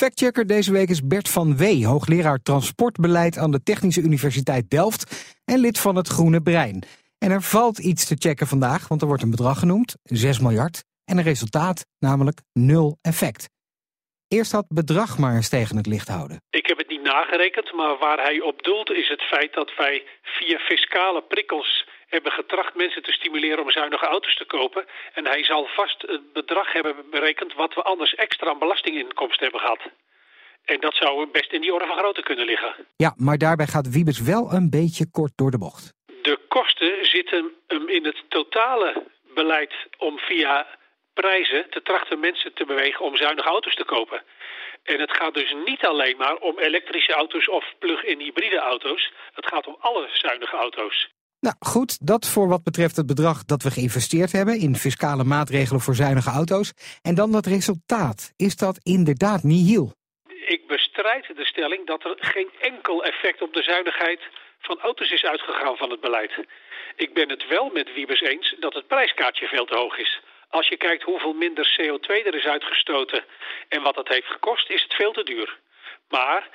Factchecker deze week is Bert van Wee, hoogleraar transportbeleid aan de Technische Universiteit Delft en lid van het Groene Brein. En er valt iets te checken vandaag, want er wordt een bedrag genoemd, 6 miljard, en een resultaat, namelijk nul effect. Eerst dat bedrag maar eens tegen het licht houden. Ik heb het niet nagerekend, maar waar hij op doelt is het feit dat wij via fiscale prikkels hebben getracht mensen te stimuleren om zuinige auto's te kopen. En hij zal vast het bedrag hebben berekend wat we anders extra aan belastinginkomsten hebben gehad. En dat zou best in die orde van grootte kunnen liggen. Ja, maar daarbij gaat Wiebes wel een beetje kort door de bocht. De kosten zitten hem in het totale beleid om via prijzen te trachten mensen te bewegen om zuinige auto's te kopen. En het gaat dus niet alleen maar om elektrische auto's of plug-in hybride auto's. Het gaat om alle zuinige auto's. Nou goed, dat voor wat betreft het bedrag dat we geïnvesteerd hebben in fiscale maatregelen voor zuinige auto's. En dan dat resultaat. Is dat inderdaad nihil? Ik bestrijd de stelling dat er geen enkel effect op de zuinigheid van auto's is uitgegaan van het beleid. Ik ben het wel met Wiebes eens dat het prijskaartje veel te hoog is. Als je kijkt hoeveel minder CO2 er is uitgestoten en wat dat heeft gekost, is het veel te duur. Maar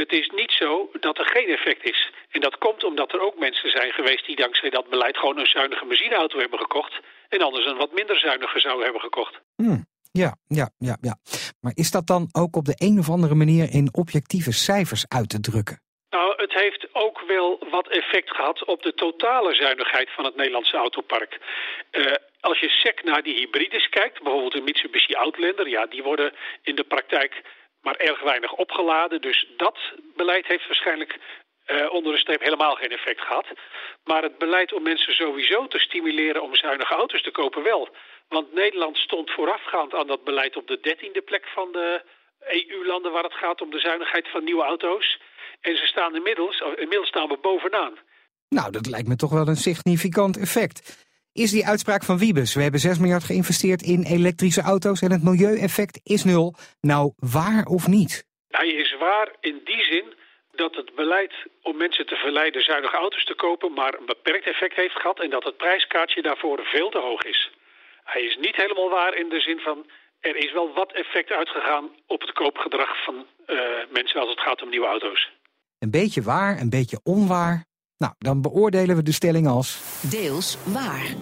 het is niet zo dat er geen effect is. En dat komt omdat er ook mensen zijn geweest die dankzij dat beleid gewoon een zuinige benzineauto hebben gekocht. En anders een wat minder zuinige zou hebben gekocht. Hmm, ja, ja, ja, ja. Maar is dat dan ook op de een of andere manier in objectieve cijfers uit te drukken? Nou, het heeft ook wel wat effect gehad op de totale zuinigheid van het Nederlandse autopark. Uh, als je sec naar die hybrides kijkt, bijvoorbeeld de Mitsubishi Outlander, ja, die worden in de praktijk maar erg weinig opgeladen. Dus dat beleid heeft waarschijnlijk uh, onder de streep helemaal geen effect gehad. Maar het beleid om mensen sowieso te stimuleren om zuinige auto's te kopen wel. Want Nederland stond voorafgaand aan dat beleid op de dertiende plek van de EU-landen waar het gaat om de zuinigheid van nieuwe auto's. En ze staan inmiddels, inmiddels staan we bovenaan. Nou, dat lijkt me toch wel een significant effect. Is die uitspraak van Wiebes, we hebben 6 miljard geïnvesteerd in elektrische auto's en het milieueffect is nul, nou waar of niet? Hij is waar in die zin dat het beleid om mensen te verleiden zuinige auto's te kopen maar een beperkt effect heeft gehad en dat het prijskaartje daarvoor veel te hoog is. Hij is niet helemaal waar in de zin van er is wel wat effect uitgegaan op het koopgedrag van uh, mensen als het gaat om nieuwe auto's. Een beetje waar, een beetje onwaar. Nou, dan beoordelen we de stelling als... Deels waar.